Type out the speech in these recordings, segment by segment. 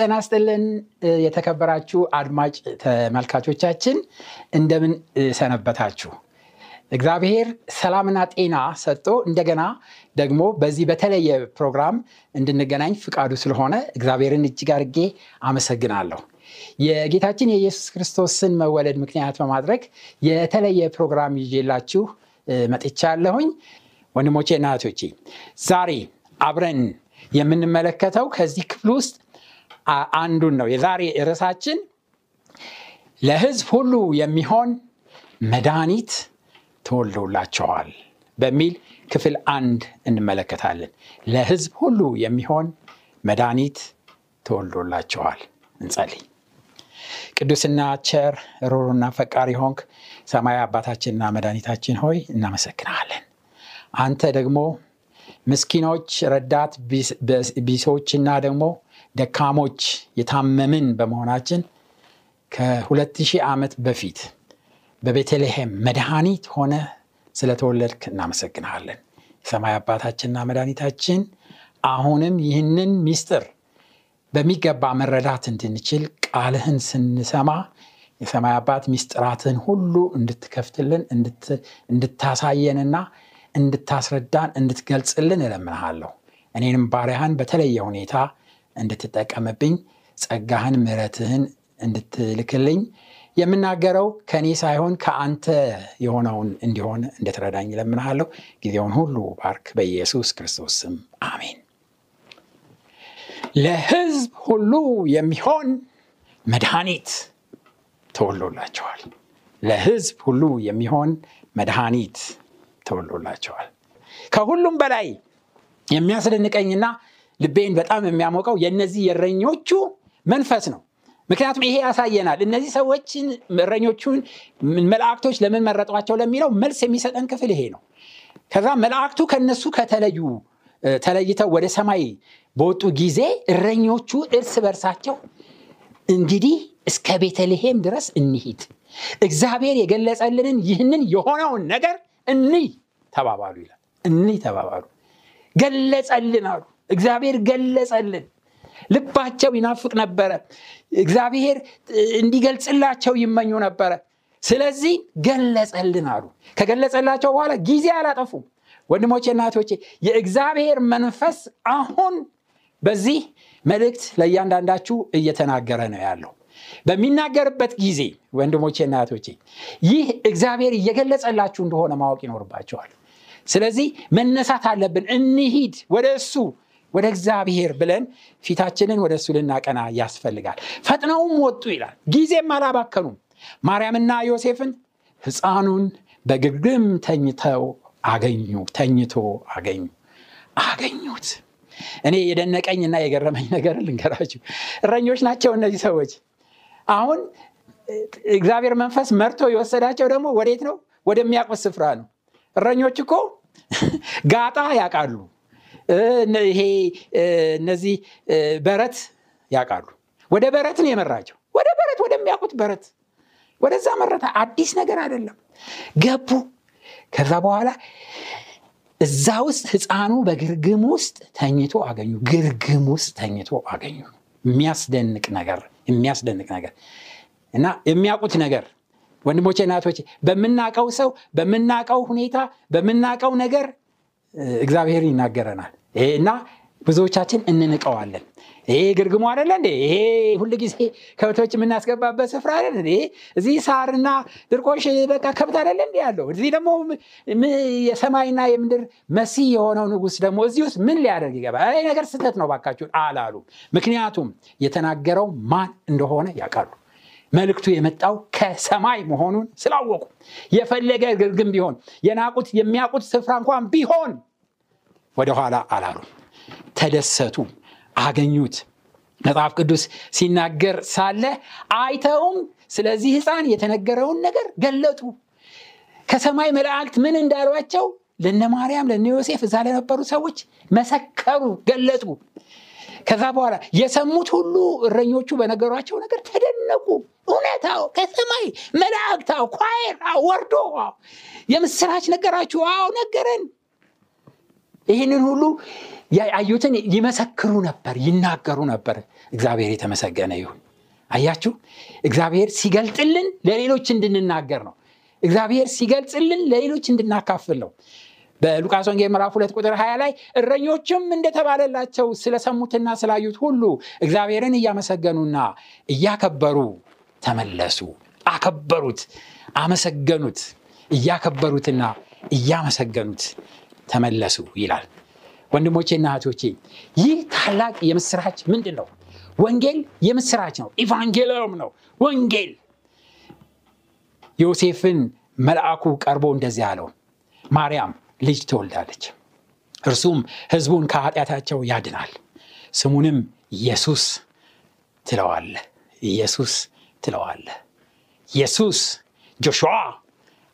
ጤና ይስጥልን። የተከበራችሁ አድማጭ ተመልካቾቻችን እንደምን ሰነበታችሁ? እግዚአብሔር ሰላምና ጤና ሰጥቶ እንደገና ደግሞ በዚህ በተለየ ፕሮግራም እንድንገናኝ ፍቃዱ ስለሆነ እግዚአብሔርን እጅግ አድርጌ አመሰግናለሁ። የጌታችን የኢየሱስ ክርስቶስን መወለድ ምክንያት በማድረግ የተለየ ፕሮግራም ይዤላችሁ መጥቻለሁኝ። ወንድሞቼ እና እህቶቼ ዛሬ አብረን የምንመለከተው ከዚህ ክፍል ውስጥ አንዱን ነው። የዛሬ ርዕሳችን ለህዝብ ሁሉ የሚሆን መድኃኒት ተወልዶላቸዋል በሚል ክፍል አንድ እንመለከታለን። ለህዝብ ሁሉ የሚሆን መድኃኒት ተወልዶላቸዋል። እንጸልይ። ቅዱስና ቸር ሮሮና ፈቃሪ ሆንክ። ሰማያዊ አባታችንና መድኃኒታችን ሆይ እናመሰግናለን። አንተ ደግሞ ምስኪኖች ረዳት ቢሶችና ደግሞ ደካሞች የታመምን በመሆናችን ከሁለት ሺህ ዓመት በፊት በቤተልሔም መድኃኒት ሆነ ስለተወለድክ እናመሰግንሃለን። የሰማይ አባታችንና መድኃኒታችን አሁንም ይህንን ሚስጥር በሚገባ መረዳት እንድንችል ቃልህን ስንሰማ የሰማይ አባት ሚስጥራትን ሁሉ እንድትከፍትልን እንድታሳየንና እንድታስረዳን እንድትገልጽልን እለምንሃለሁ። እኔንም ባሪያህን በተለየ ሁኔታ እንድትጠቀምብኝ ጸጋህን ምረትህን እንድትልክልኝ የምናገረው ከእኔ ሳይሆን ከአንተ የሆነውን እንዲሆን እንድትረዳኝ እለምንሃለሁ። ጊዜውን ሁሉ ባርክ በኢየሱስ ክርስቶስ ስም አሜን። ለህዝብ ሁሉ የሚሆን መድኃኒት ተወሎላቸዋል ለህዝብ ሁሉ የሚሆን መድኃኒት ተወሎላቸዋል ከሁሉም በላይ የሚያስደንቀኝና ልቤን በጣም የሚያሞቀው የእነዚህ የእረኞቹ መንፈስ ነው። ምክንያቱም ይሄ ያሳየናል። እነዚህ ሰዎችን እረኞቹን መላእክቶች ለምን መረጧቸው ለሚለው መልስ የሚሰጠን ክፍል ይሄ ነው። ከዛ መላእክቱ ከነሱ ከተለዩ ተለይተው ወደ ሰማይ በወጡ ጊዜ እረኞቹ እርስ በርሳቸው እንግዲህ እስከ ቤተልሔም ድረስ እንሂድ እግዚአብሔር የገለጸልንን ይህንን የሆነውን ነገር እንይ ተባባሉ ይላል። እንይ ተባባሉ። ገለጸልን አሉ እግዚአብሔር ገለጸልን። ልባቸው ይናፍቅ ነበረ። እግዚአብሔር እንዲገልጽላቸው ይመኙ ነበረ። ስለዚህ ገለጸልን አሉ። ከገለጸላቸው በኋላ ጊዜ አላጠፉም። ወንድሞቼ እናቶቼ የእግዚአብሔር መንፈስ አሁን በዚህ መልእክት ለእያንዳንዳችሁ እየተናገረ ነው ያለው። በሚናገርበት ጊዜ ወንድሞቼ እናቶቼ ይህ እግዚአብሔር እየገለጸላችሁ እንደሆነ ማወቅ ይኖርባቸዋል ስለዚህ መነሳት አለብን። እንሂድ ወደ እሱ ወደ እግዚአብሔር ብለን ፊታችንን ወደ እሱ ልናቀና ያስፈልጋል። ፈጥነውም ወጡ ይላል። ጊዜም አላባከኑም። ማርያምና ዮሴፍን ህፃኑን በግርግም ተኝተው አገኙ ተኝቶ አገኙ። አገኙት። እኔ የደነቀኝና የገረመኝ ነገር ልንገራችሁ። እረኞች ናቸው እነዚህ ሰዎች። አሁን እግዚአብሔር መንፈስ መርቶ የወሰዳቸው ደግሞ ወዴት ነው? ወደሚያውቁት ስፍራ ነው። እረኞች እኮ ጋጣ ያውቃሉ ይሄ እነዚህ በረት ያውቃሉ። ወደ በረት ነው የመራቸው። ወደ በረት ወደሚያውቁት በረት። ወደዛ መረታ አዲስ ነገር አይደለም። ገቡ። ከዛ በኋላ እዛ ውስጥ ህፃኑ በግርግም ውስጥ ተኝቶ አገኙ። ግርግም ውስጥ ተኝቶ አገኙ። የሚያስደንቅ ነገር የሚያስደንቅ ነገር። እና የሚያውቁት ነገር ወንድሞቼ እናቶቼ በምናቀው ሰው በምናቀው ሁኔታ በምናቀው ነገር እግዚአብሔር ይናገረናል እና ብዙዎቻችን እንንቀዋለን። ይሄ ግርግሙ አደለ እንዴ? ይሄ ሁል ጊዜ ከብቶች የምናስገባበት ስፍራ አለ እንዴ? እዚህ ሳርና ድርቆሽ በቃ ከብት አደለ እንዲ ያለው? እዚህ ደግሞ የሰማይና የምድር መሲ የሆነው ንጉስ ደግሞ እዚህ ውስጥ ምን ሊያደርግ ይገባል? ይህ ነገር ስህተት ነው ባካችሁን አላሉ ምክንያቱም የተናገረው ማን እንደሆነ ያውቃሉ። መልእክቱ የመጣው ከሰማይ መሆኑን ስላወቁ። የፈለገ ግርግም ቢሆን የናቁት የሚያውቁት ስፍራ እንኳን ቢሆን ወደኋላ አላሉ። ተደሰቱ አገኙት። መጽሐፍ ቅዱስ ሲናገር ሳለ አይተውም። ስለዚህ ህፃን የተነገረውን ነገር ገለጡ። ከሰማይ መላእክት ምን እንዳሏቸው ለነ ማርያም ለነ ዮሴፍ እዛ ለነበሩ ሰዎች መሰከሩ ገለጡ። ከዛ በኋላ የሰሙት ሁሉ እረኞቹ በነገሯቸው ነገር ተደነቁ። እውነታው ከሰማይ መላእክታው ኳይር ወርዶ የምስራች ነገራችሁ አዎ ነገረን ይህንን ሁሉ ያዩትን ይመሰክሩ ነበር ይናገሩ ነበር። እግዚአብሔር የተመሰገነ ይሁን። አያችሁ? እግዚአብሔር ሲገልጥልን ለሌሎች እንድንናገር ነው። እግዚአብሔር ሲገልጽልን ለሌሎች እንድናካፍል ነው። በሉቃስ ወንጌል ምዕራፍ ሁለት ቁጥር 20 ላይ እረኞችም እንደተባለላቸው ስለሰሙትና ስላዩት ሁሉ እግዚአብሔርን እያመሰገኑና እያከበሩ ተመለሱ። አከበሩት አመሰገኑት እያከበሩትና እያመሰገኑት ተመለሱ ይላል። ወንድሞቼና እህቶቼ ይህ ታላቅ የምስራች ምንድን ነው ወንጌል የምስራች ነው ኢቫንጌሎም ነው። ወንጌል ዮሴፍን መልአኩ ቀርቦ እንደዚህ አለው ማርያም ልጅ ትወልዳለች እርሱም ህዝቡን ከኃጢአታቸው ያድናል ስሙንም ኢየሱስ ትለዋለ ኢየሱስ ትለዋለ ኢየሱስ ጆሹዋ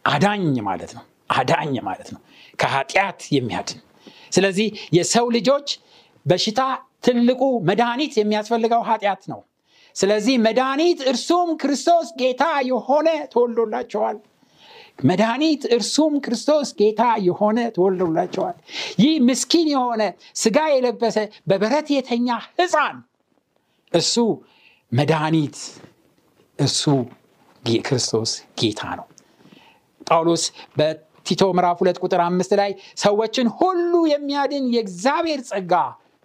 አዳኝ ማለት ነው አዳኝ ማለት ነው ከኃጢአት የሚያድን። ስለዚህ የሰው ልጆች በሽታ ትልቁ መድኃኒት የሚያስፈልገው ኃጢአት ነው። ስለዚህ መድኃኒት እርሱም ክርስቶስ ጌታ የሆነ ተወልዶላቸዋል። መድኃኒት እርሱም ክርስቶስ ጌታ የሆነ ተወልዶላቸዋል። ይህ ምስኪን የሆነ ስጋ የለበሰ በበረት የተኛ ህፃን እሱ መድኃኒት እሱ ክርስቶስ ጌታ ነው። ጳውሎስ በቲቶ ምዕራፍ ሁለት ቁጥር አምስት ላይ ሰዎችን ሁሉ የሚያድን የእግዚአብሔር ጸጋ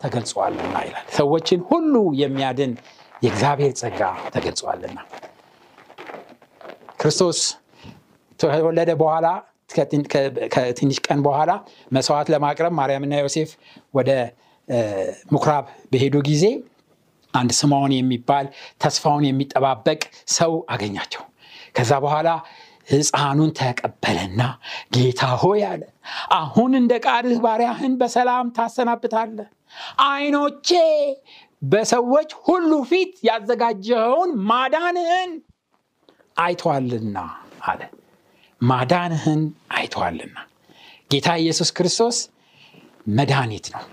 ተገልጿልና ይላል። ሰዎችን ሁሉ የሚያድን የእግዚአብሔር ጸጋ ተገልጿልና። ክርስቶስ ተወለደ በኋላ ከትንሽ ቀን በኋላ መስዋዕት ለማቅረብ ማርያምና ዮሴፍ ወደ ምኩራብ በሄዱ ጊዜ አንድ ስምዖን የሚባል ተስፋውን የሚጠባበቅ ሰው አገኛቸው። ከዛ በኋላ ህፃኑን ተቀበለና ጌታ ሆይ አለ አሁን እንደ ቃልህ ባሪያህን በሰላም ታሰናብታለ አይኖቼ በሰዎች ሁሉ ፊት ያዘጋጀኸውን ማዳንህን አይተዋልና አለ። ማዳንህን አይተዋልና። ጌታ ኢየሱስ ክርስቶስ መድኃኒት ነው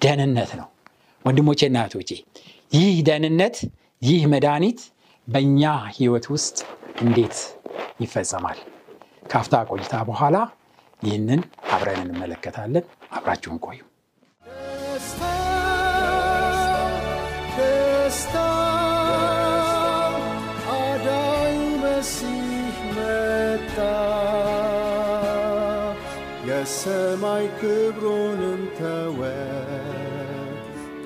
ደህንነት ነው። ወንድሞቼ እህቶቼ ይህ ደህንነት ይህ መድኃኒት በእኛ ህይወት ውስጥ እንዴት ይፈጸማል። ካፍታ ቆይታ በኋላ ይህንን አብረን እንመለከታለን። አብራችሁን ቆዩ። የሰማይ ክብሩንም ተወ።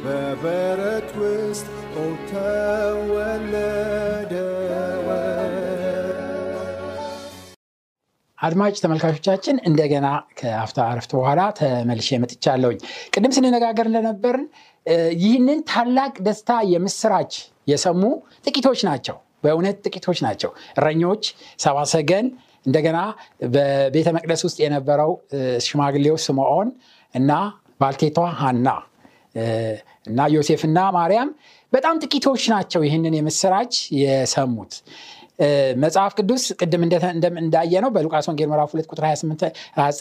በበረት ውስጥ ተወለደ አድማጭ ተመልካቾቻችን እንደገና ከአፍታ አረፍት በኋላ ተመልሼ መጥቻለሁኝ። ቅድም ስንነጋገር እንደነበርን ይህንን ታላቅ ደስታ የምስራች የሰሙ ጥቂቶች ናቸው። በእውነት ጥቂቶች ናቸው። እረኞች ሰባሰገን እንደገና በቤተ መቅደስ ውስጥ የነበረው ሽማግሌው ስምዖን እና ባልቴቷ ሀና እና ዮሴፍና ማርያም በጣም ጥቂቶች ናቸው ይህንን የምስራች የሰሙት መጽሐፍ ቅዱስ ቅድም እንዳየ ነው በሉቃስ ወንጌል ምዕራፍ 2 ቁጥር 29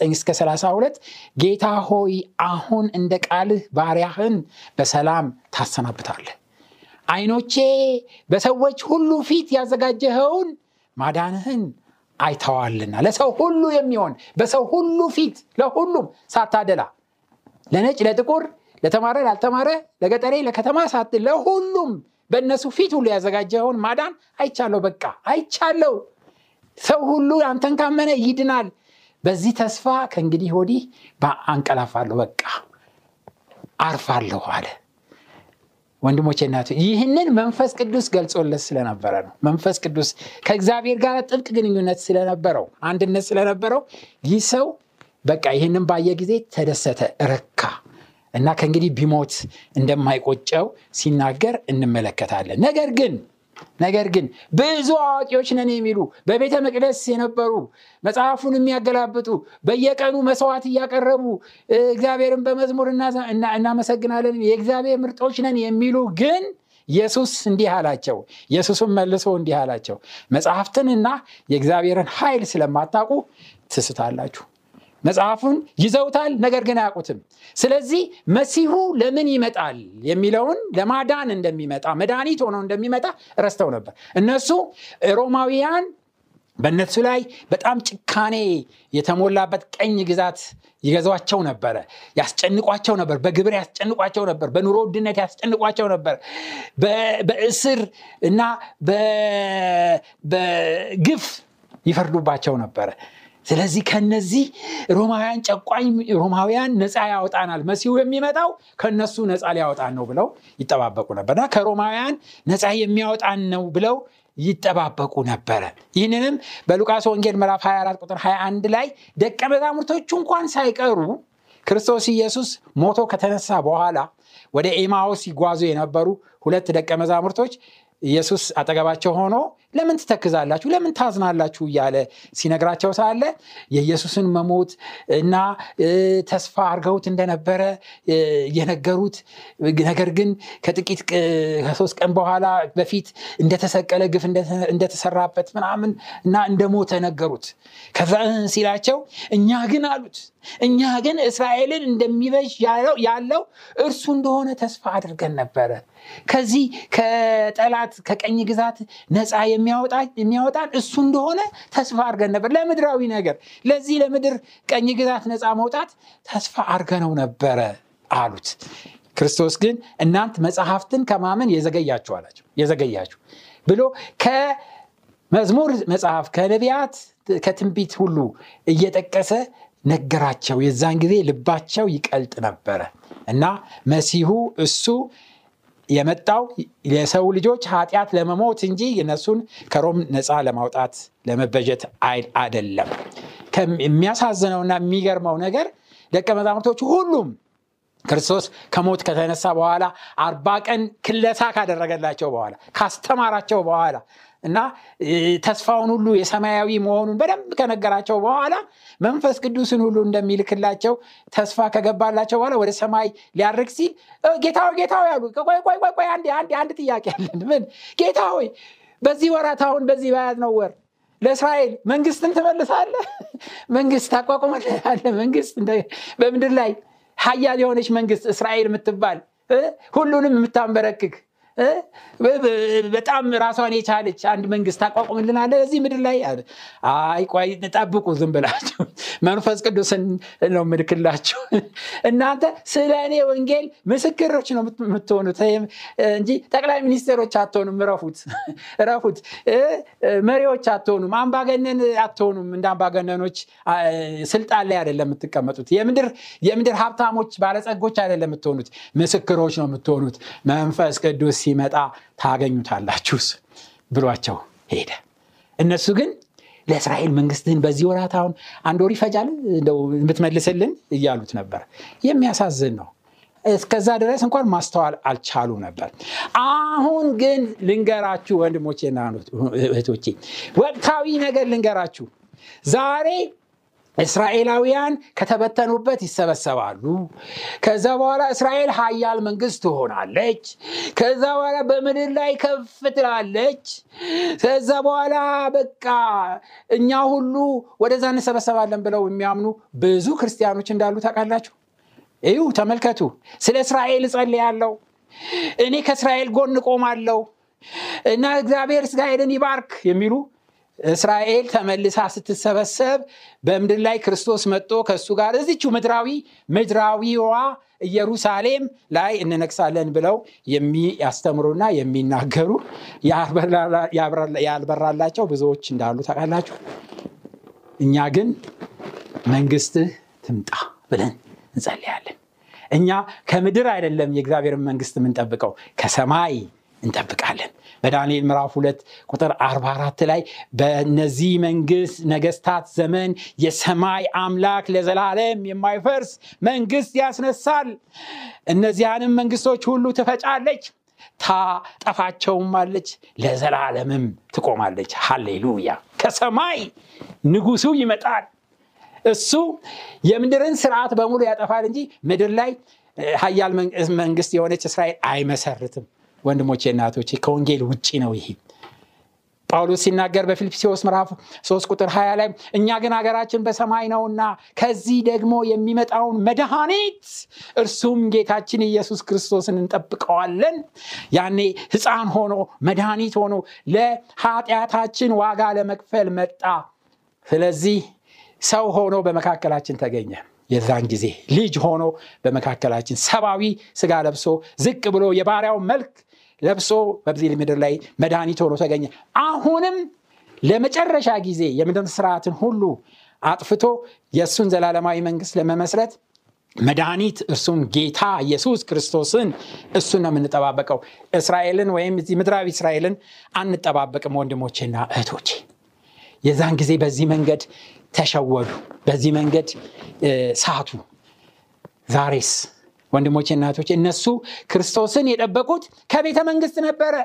እስከ 32 ጌታ ሆይ አሁን እንደ ቃልህ ባሪያህን በሰላም ታሰናብታለህ። አይኖቼ በሰዎች ሁሉ ፊት ያዘጋጀኸውን ማዳንህን አይተዋልና ለሰው ሁሉ የሚሆን በሰው ሁሉ ፊት ለሁሉም ሳታደላ ለነጭ ለጥቁር ለተማረ ላልተማረ ለገጠሬ ለከተማ ሳት ለሁሉም በእነሱ ፊት ሁሉ ያዘጋጀውን ማዳን አይቻለሁ። በቃ አይቻለው ሰው ሁሉ አንተን ካመነ ይድናል። በዚህ ተስፋ ከእንግዲህ ወዲህ አንቀላፋለሁ በቃ አርፋለሁ አለ። ወንድሞቼ እናቱ ይህንን መንፈስ ቅዱስ ገልጾለት ስለነበረ ነው። መንፈስ ቅዱስ ከእግዚአብሔር ጋር ጥብቅ ግንኙነት ስለነበረው አንድነት ስለነበረው ይህ ሰው በቃ ይህንን ባየ ጊዜ ተደሰተ ረካ እና ከእንግዲህ ቢሞት እንደማይቆጨው ሲናገር እንመለከታለን። ነገር ግን ነገር ግን ብዙ አዋቂዎች ነን የሚሉ በቤተ መቅደስ የነበሩ መጽሐፉን የሚያገላብጡ በየቀኑ መስዋዕት እያቀረቡ እግዚአብሔርን በመዝሙር እናመሰግናለን የእግዚአብሔር ምርጦች ነን የሚሉ ግን ኢየሱስ እንዲህ አላቸው። ኢየሱስም መልሶ እንዲህ አላቸው። መጽሐፍትንና የእግዚአብሔርን ኃይል ስለማታውቁ ትስታላችሁ መጽሐፉን ይዘውታል ነገር ግን አያውቁትም። ስለዚህ መሲሁ ለምን ይመጣል የሚለውን ለማዳን እንደሚመጣ መድኃኒት ሆኖ እንደሚመጣ ረስተው ነበር። እነሱ ሮማውያን በእነሱ ላይ በጣም ጭካኔ የተሞላበት ቀኝ ግዛት ይገዟቸው ነበረ ያስጨንቋቸው ነበር በግብር ያስጨንቋቸው ነበር በኑሮ ውድነት ያስጨንቋቸው ነበር በእስር እና በግፍ ይፈርዱባቸው ነበረ ስለዚህ ከነዚህ ሮማውያን ጨቋኝ ሮማውያን ነፃ ያወጣናል መሲሁ የሚመጣው ከነሱ ነፃ ሊያወጣን ነው ብለው ይጠባበቁ ነበርና ከሮማውያን ነፃ የሚያወጣን ነው ብለው ይጠባበቁ ነበረ። ይህንንም በሉቃስ ወንጌል ምዕራፍ 24 ቁጥር 21 ላይ ደቀ መዛሙርቶቹ እንኳን ሳይቀሩ ክርስቶስ ኢየሱስ ሞቶ ከተነሳ በኋላ ወደ ኤማዎስ ሲጓዙ የነበሩ ሁለት ደቀ መዛሙርቶች ኢየሱስ አጠገባቸው ሆኖ ለምን ትተክዛላችሁ? ለምን ታዝናላችሁ? እያለ ሲነግራቸው ሳለ የኢየሱስን መሞት እና ተስፋ አድርገውት እንደነበረ የነገሩት። ነገር ግን ከጥቂት ከሶስት ቀን በኋላ በፊት እንደተሰቀለ ግፍ እንደተሰራበት ምናምን እና እንደሞተ ነገሩት። ከዛ ሲላቸው እኛ ግን አሉት እኛ ግን እስራኤልን እንደሚበጅ ያለው እርሱ እንደሆነ ተስፋ አድርገን ነበረ። ከዚህ ከጠላት ከቀኝ ግዛት ነፃ የሚያወጣን እሱ እንደሆነ ተስፋ አድርገን ነበር። ለምድራዊ ነገር ለዚህ ለምድር ቀኝ ግዛት ነፃ መውጣት ተስፋ አድርገነው ነበረ አሉት። ክርስቶስ ግን እናንት መጽሐፍትን ከማመን የዘገያችሁ አላቸው የዘገያችሁ ብሎ ከመዝሙር መጽሐፍ ከነቢያት ከትንቢት ሁሉ እየጠቀሰ ነገራቸው። የዛን ጊዜ ልባቸው ይቀልጥ ነበረ እና መሲሁ እሱ የመጣው የሰው ልጆች ኃጢአት ለመሞት እንጂ እነሱን ከሮም ነፃ ለማውጣት ለመበጀት አይደለም። የሚያሳዝነውና የሚገርመው ነገር ደቀ መዛሙርቶቹ ሁሉም ክርስቶስ ከሞት ከተነሳ በኋላ አርባ ቀን ክለሳ ካደረገላቸው በኋላ ካስተማራቸው በኋላ እና ተስፋውን ሁሉ የሰማያዊ መሆኑን በደንብ ከነገራቸው በኋላ መንፈስ ቅዱስን ሁሉ እንደሚልክላቸው ተስፋ ከገባላቸው በኋላ ወደ ሰማይ ሊያርግ ሲል ጌታ ጌታ አሉ። ቆይ አንድ ጥያቄ አለን። ምን? ጌታ በዚህ ወራት አሁን በዚህ በያዝ ነው ወር ለእስራኤል መንግስትን ትመልሳለ መንግስት ታቋቁመለ መንግስት በምድር ላይ ሀያል የሆነች መንግስት እስራኤል የምትባል ሁሉንም የምታንበረክክ በጣም ራሷን የቻለች አንድ መንግስት ታቋቁምልናለ እዚህ ምድር ላይ አይ ቆይ ጠብቁ ዝም ብላችሁ መንፈስ ቅዱስን ነው ምልክላችሁ እናንተ ስለ እኔ ወንጌል ምስክሮች ነው የምትሆኑት። እንጂ ጠቅላይ ሚኒስቴሮች አትሆኑም። ረፉት ረፉት መሪዎች አትሆኑም። አምባገነን አትሆኑም። እንደ አምባገነኖች ስልጣን ላይ አይደለም የምትቀመጡት። የምድር ሀብታሞች ባለጸጎች አይደለም የምትሆኑት። ምስክሮች ነው የምትሆኑት። መንፈስ ቅዱስ ሲመጣ ታገኙታላችሁ ብሏቸው ሄደ። እነሱ ግን ለእስራኤል መንግስትህን በዚህ ወራት አሁን አንድ ወር ይፈጃል? እንደው የምትመልስልን? እያሉት ነበር። የሚያሳዝን ነው። እስከዛ ድረስ እንኳን ማስተዋል አልቻሉ ነበር። አሁን ግን ልንገራችሁ ወንድሞቼና እህቶቼ ወቅታዊ ነገር ልንገራችሁ። ዛሬ እስራኤላውያን ከተበተኑበት ይሰበሰባሉ። ከዛ በኋላ እስራኤል ሀያል መንግስት ትሆናለች። ከዛ በኋላ በምድር ላይ ከፍ ትላለች። ከዛ በኋላ በቃ እኛ ሁሉ ወደዛ እንሰበሰባለን ብለው የሚያምኑ ብዙ ክርስቲያኖች እንዳሉ ታውቃላችሁ? እዩ ተመልከቱ። ስለ እስራኤል እጸልያለሁ። እኔ ከእስራኤል ጎን ቆማለሁ። እና እግዚአብሔር እስራኤልን ይባርክ የሚሉ እስራኤል ተመልሳ ስትሰበሰብ በምድር ላይ ክርስቶስ መጥቶ ከእሱ ጋር እዚቹ ምድራዊ ምድራዊዋ ኢየሩሳሌም ላይ እንነግሳለን ብለው የሚያስተምሩና የሚናገሩ ያልበራላቸው ብዙዎች እንዳሉ ታውቃላችሁ። እኛ ግን መንግስትህ ትምጣ ብለን እንጸልያለን። እኛ ከምድር አይደለም የእግዚአብሔርን መንግስት የምንጠብቀው ከሰማይ እንጠብቃለን በዳንኤል ምዕራፍ ሁለት ቁጥር 44 ላይ በነዚህ መንግስት ነገስታት ዘመን የሰማይ አምላክ ለዘላለም የማይፈርስ መንግስት ያስነሳል እነዚያንም መንግስቶች ሁሉ ትፈጫለች ታጠፋቸውማለች፣ ለዘላለምም ትቆማለች። ሃሌሉያ! ከሰማይ ንጉሱ ይመጣል። እሱ የምድርን ስርዓት በሙሉ ያጠፋል እንጂ ምድር ላይ ሀያል መንግስት የሆነች እስራኤል አይመሰርትም። ወንድሞቼ እናቶቼ ከወንጌል ውጭ ነው ይሄ። ጳውሎስ ሲናገር በፊልጵስዎስ ምዕራፍ 3 ቁጥር 20 ላይ እኛ ግን ሀገራችን በሰማይ ነውና ከዚህ ደግሞ የሚመጣውን መድኃኒት እርሱም ጌታችን ኢየሱስ ክርስቶስን እንጠብቀዋለን። ያኔ ሕፃን ሆኖ መድኃኒት ሆኖ ለኃጢአታችን ዋጋ ለመክፈል መጣ። ስለዚህ ሰው ሆኖ በመካከላችን ተገኘ። የዛን ጊዜ ልጅ ሆኖ በመካከላችን ሰብአዊ ስጋ ለብሶ ዝቅ ብሎ የባሪያውን መልክ ለብሶ በዚህ ምድር ላይ መድኃኒት ሆኖ ተገኘ። አሁንም ለመጨረሻ ጊዜ የምድር ስርዓትን ሁሉ አጥፍቶ የእሱን ዘላለማዊ መንግስት ለመመስረት መድኃኒት እርሱን ጌታ ኢየሱስ ክርስቶስን እሱን ነው የምንጠባበቀው። እስራኤልን ወይም ምድራዊ እስራኤልን አንጠባበቅም። ወንድሞቼና እህቶቼ የዛን ጊዜ በዚህ መንገድ ተሸወዱ፣ በዚህ መንገድ ሳቱ። ዛሬስ ወንድሞቼ እናቶቼ እነሱ ክርስቶስን የጠበቁት ከቤተ መንግስት ነበረ።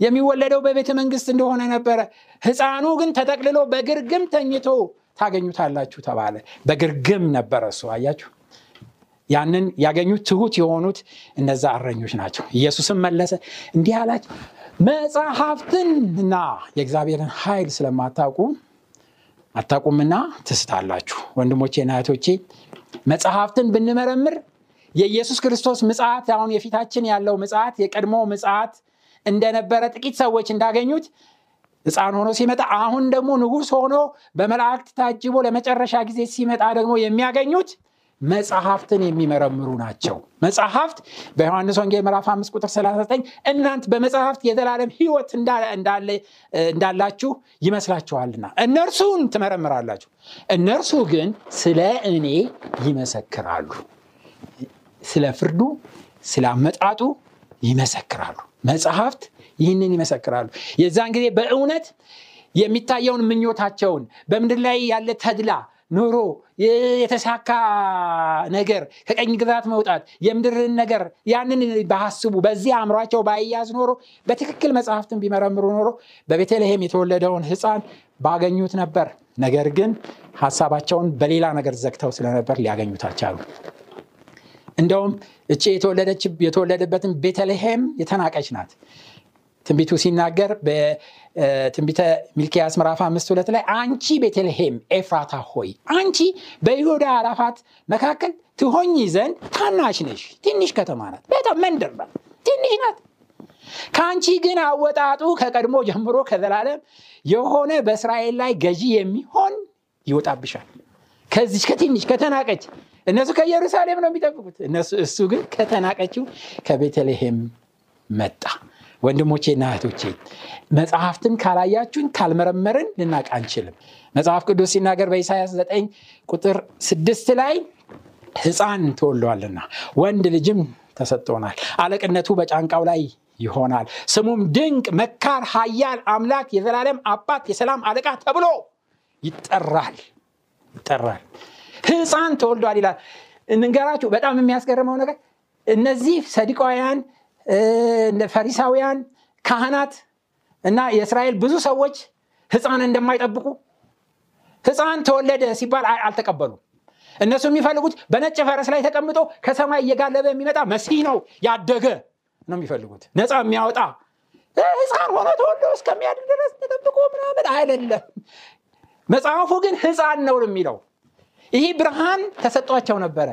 የሚወለደው በቤተ መንግስት እንደሆነ ነበረ። ሕፃኑ ግን ተጠቅልሎ በግርግም ተኝቶ ታገኙታላችሁ ተባለ። በግርግም ነበረ እሱ። አያችሁ፣ ያንን ያገኙት ትሁት የሆኑት እነዛ እረኞች ናቸው። ኢየሱስም መለሰ እንዲህ አላቸው፣ መጽሐፍትን እና የእግዚአብሔርን ኃይል ስለማታውቁ አታውቁምና ትስታላችሁ። ወንድሞቼና እህቶቼ መጽሐፍትን ብንመረምር የኢየሱስ ክርስቶስ ምጽአት አሁን የፊታችን ያለው ምጽአት የቀድሞ ምጽአት እንደነበረ ጥቂት ሰዎች እንዳገኙት ሕፃን ሆኖ ሲመጣ አሁን ደግሞ ንጉሥ ሆኖ በመላእክት ታጅቦ ለመጨረሻ ጊዜ ሲመጣ ደግሞ የሚያገኙት መጽሐፍትን የሚመረምሩ ናቸው። መጽሐፍት በዮሐንስ ወንጌል ምዕራፍ 5 ቁጥር 39 እናንት በመጽሐፍት የዘላለም ሕይወት እንዳላችሁ ይመስላችኋልና እነርሱን ትመረምራላችሁ፣ እነርሱ ግን ስለ እኔ ይመሰክራሉ። ስለ ፍርዱ ስለ አመጣጡ ይመሰክራሉ። መጽሐፍት ይህንን ይመሰክራሉ። የዛን ጊዜ በእውነት የሚታየውን ምኞታቸውን በምድር ላይ ያለ ተድላ ኑሮ፣ የተሳካ ነገር፣ ከቀኝ ግዛት መውጣት፣ የምድርን ነገር ያንን ባስቡ በዚህ አእምሯቸው ባይያዝ ኖሮ በትክክል መጽሐፍትን ቢመረምሩ ኖሮ በቤተልሔም የተወለደውን ሕፃን ባገኙት ነበር። ነገር ግን ሀሳባቸውን በሌላ ነገር ዘግተው ስለነበር ሊያገኙት አልቻሉ። እንደውም እቺ የተወለደበትን ቤተልሔም የተናቀች ናት። ትንቢቱ ሲናገር በትንቢተ ሚልኪያስ ምዕራፍ አምስት ሁለት ላይ አንቺ ቤተልሔም ኤፍራታ ሆይ አንቺ በይሁዳ አላፋት መካከል ትሆኝ ዘንድ ታናሽ ነሽ፣ ትንሽ ከተማ ናት፣ በጣም መንደር ናት፣ ትንሽ ናት። ከአንቺ ግን አወጣጡ ከቀድሞ ጀምሮ ከዘላለም የሆነ በእስራኤል ላይ ገዢ የሚሆን ይወጣብሻል። ከዚች ከትንሽ ከተናቀች እነሱ ከኢየሩሳሌም ነው የሚጠብቁት። እሱ ግን ከተናቀችው ከቤተልሔም መጣ። ወንድሞቼና እህቶቼ መጽሐፍትን ካላያችሁን ካልመረመርን ልናቅ አንችልም። መጽሐፍ ቅዱስ ሲናገር በኢሳያስ 9 ቁጥር ስድስት ላይ ሕፃን ተወልዷልና ወንድ ልጅም ተሰጥቶናል፣ አለቅነቱ በጫንቃው ላይ ይሆናል፣ ስሙም ድንቅ መካር፣ ኃያል አምላክ፣ የዘላለም አባት፣ የሰላም አለቃ ተብሎ ይጠራል ይጠራል። ሕፃን ተወልዷል ይላል። እንንገራችሁ በጣም የሚያስገርመው ነገር እነዚህ ሰዲቃውያን፣ ፈሪሳውያን፣ ካህናት እና የእስራኤል ብዙ ሰዎች ሕፃን እንደማይጠብቁ ሕፃን ተወለደ ሲባል አልተቀበሉም። እነሱ የሚፈልጉት በነጭ ፈረስ ላይ ተቀምጦ ከሰማይ እየጋለበ የሚመጣ መሲህ ነው ያደገ ነው የሚፈልጉት ነፃ የሚያወጣ ሕፃን ሆኖ ተወልዶ እስከሚያድግ ድረስ ተጠብቆ ምናምን አይደለም። መጽሐፉ ግን ሕፃን ነው የሚለው። ይህ ብርሃን ተሰጧቸው ነበረ፣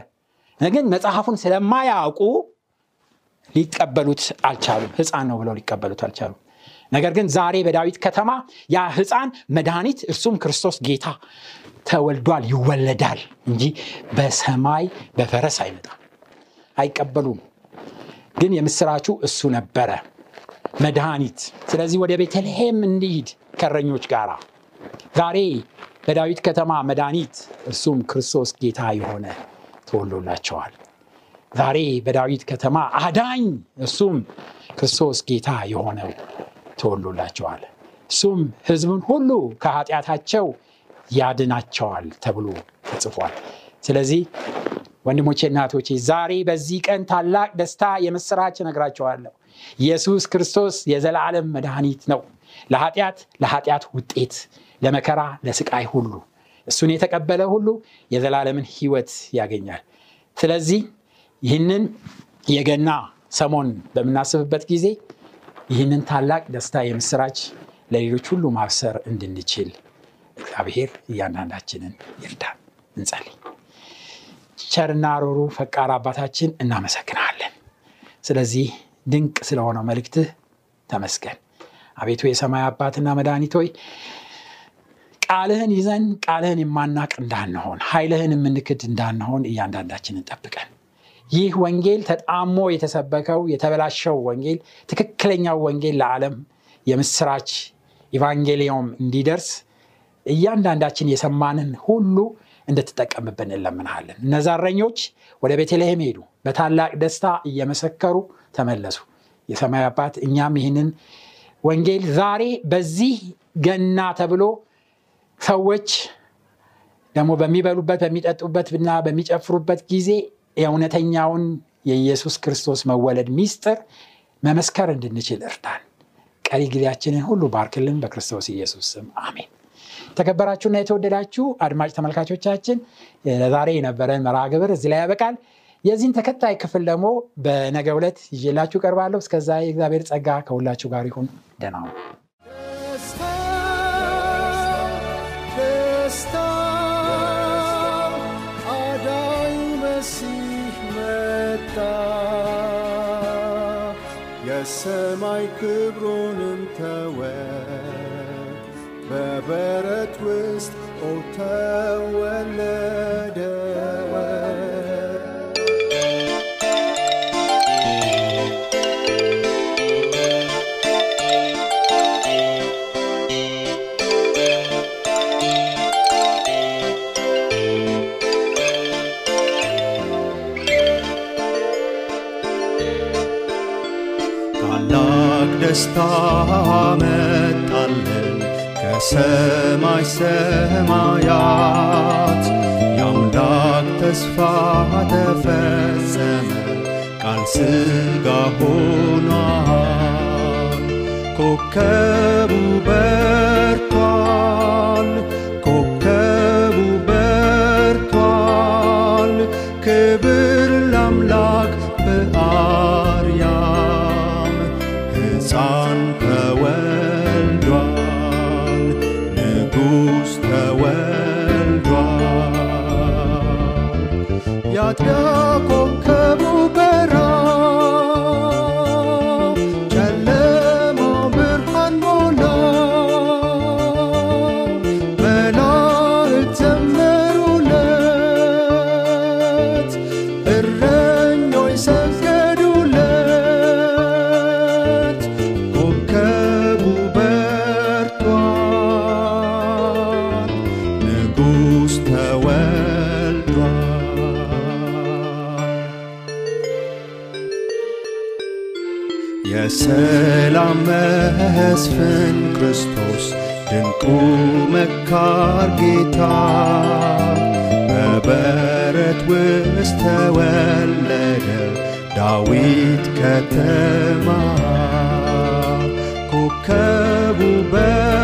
ግን መጽሐፉን ስለማያውቁ ሊቀበሉት አልቻሉም። ሕፃን ነው ብለው ሊቀበሉት አልቻሉም። ነገር ግን ዛሬ በዳዊት ከተማ ያ ሕፃን መድኃኒት እርሱም ክርስቶስ ጌታ ተወልዷል፣ ይወለዳል እንጂ በሰማይ በፈረስ አይመጣም። አይቀበሉም። ግን የምስራቹ እሱ ነበረ መድኃኒት። ስለዚህ ወደ ቤተልሔም እንዲሂድ ከእረኞች ጋር ዛሬ በዳዊት ከተማ መድኃኒት እርሱም ክርስቶስ ጌታ የሆነ ተወልዶላቸዋል። ዛሬ በዳዊት ከተማ አዳኝ እርሱም ክርስቶስ ጌታ የሆነው ተወልዶላቸዋል። እሱም ሕዝቡን ሁሉ ከኃጢአታቸው ያድናቸዋል ተብሎ ተጽፏል። ስለዚህ ወንድሞቼ እናቶቼ ዛሬ በዚህ ቀን ታላቅ ደስታ የምስራች እነግራቸዋለሁ። ኢየሱስ ክርስቶስ የዘላለም መድኃኒት ነው ለኃጢአት ለኃጢአት ውጤት ለመከራ ለስቃይ ሁሉ። እሱን የተቀበለ ሁሉ የዘላለምን ህይወት ያገኛል። ስለዚህ ይህንን የገና ሰሞን በምናስብበት ጊዜ ይህንን ታላቅ ደስታ የምስራች ለሌሎች ሁሉ ማብሰር እንድንችል እግዚአብሔር እያንዳንዳችንን ይርዳል እንጸልይ። ቸርና ሮሩ ፈቃር አባታችን እናመሰግናለን። ስለዚህ ድንቅ ስለሆነው መልእክትህ ተመስገን። አቤቱ የሰማይ አባትና መድኃኒት ቃልህን ይዘን ቃልህን የማናቅ እንዳንሆን ኃይልህን የምንክድ እንዳንሆን እያንዳንዳችንን ጠብቀን። ይህ ወንጌል ተጣሞ የተሰበከው የተበላሸው ወንጌል ትክክለኛው ወንጌል ለዓለም የምስራች ኢቫንጌሊዮም እንዲደርስ እያንዳንዳችን የሰማንን ሁሉ እንድትጠቀምብን እንለምንሃለን። እነዛ ወደ ቤተልሔም ሄዱ። በታላቅ ደስታ እየመሰከሩ ተመለሱ። የሰማይ አባት እኛም ይህንን ወንጌል ዛሬ በዚህ ገና ተብሎ ሰዎች ደግሞ በሚበሉበት በሚጠጡበት እና በሚጨፍሩበት ጊዜ የእውነተኛውን የኢየሱስ ክርስቶስ መወለድ ሚስጥር መመስከር እንድንችል እርዳን። ቀሪ ጊዜያችንን ሁሉ ባርክልን በክርስቶስ ኢየሱስ ስም። አሜን። የተከበራችሁና የተወደዳችሁ አድማጭ ተመልካቾቻችን ለዛሬ የነበረን መርሃ ግብር እዚህ ላይ ያበቃል። የዚህን ተከታይ ክፍል ደግሞ በነገ ዕለት ይዤላችሁ ቀርባለሁ እስከዛ የእግዚአብሔር ጸጋ ከሁላችሁ ጋር ይሁን። ደና ደስታ የሰማይ ክብሩንም ተወ በበረት ውስጥ ኦ ደስታ መጣለን ከሰማይ ሰማያት። የአምላክ ተስፋ ተፈጸመ ቃል ሥጋ ሆኗል። ኮከቡ በርቷል ንጉሥ ተወልዷል የሰላም መስፍን ክርስቶስ ድንቁ መካር ጌታ በበረት ውስጥ ተወለደ ዳዊት ከተማ ኮከቡ በርቷል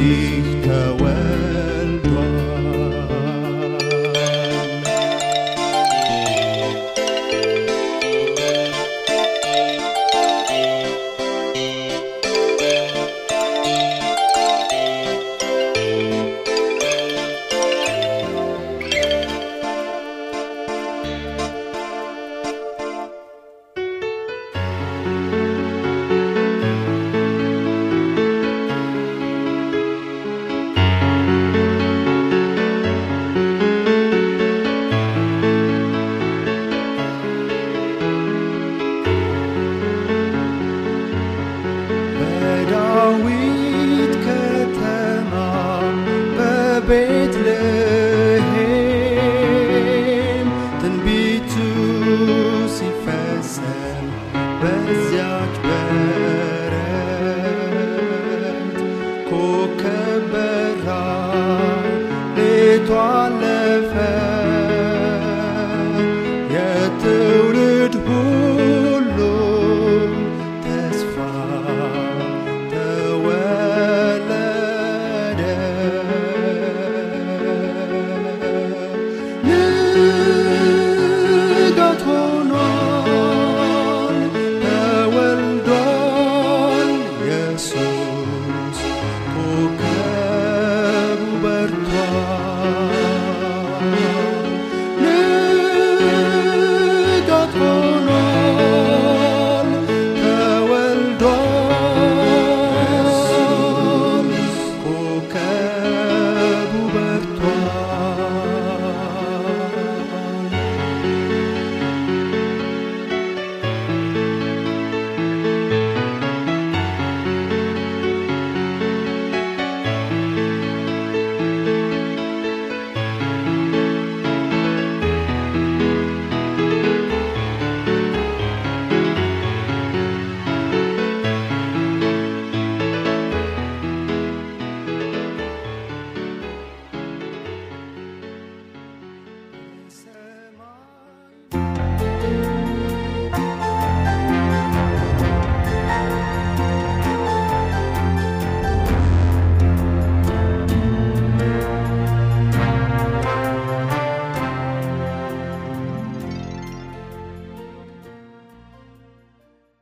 see.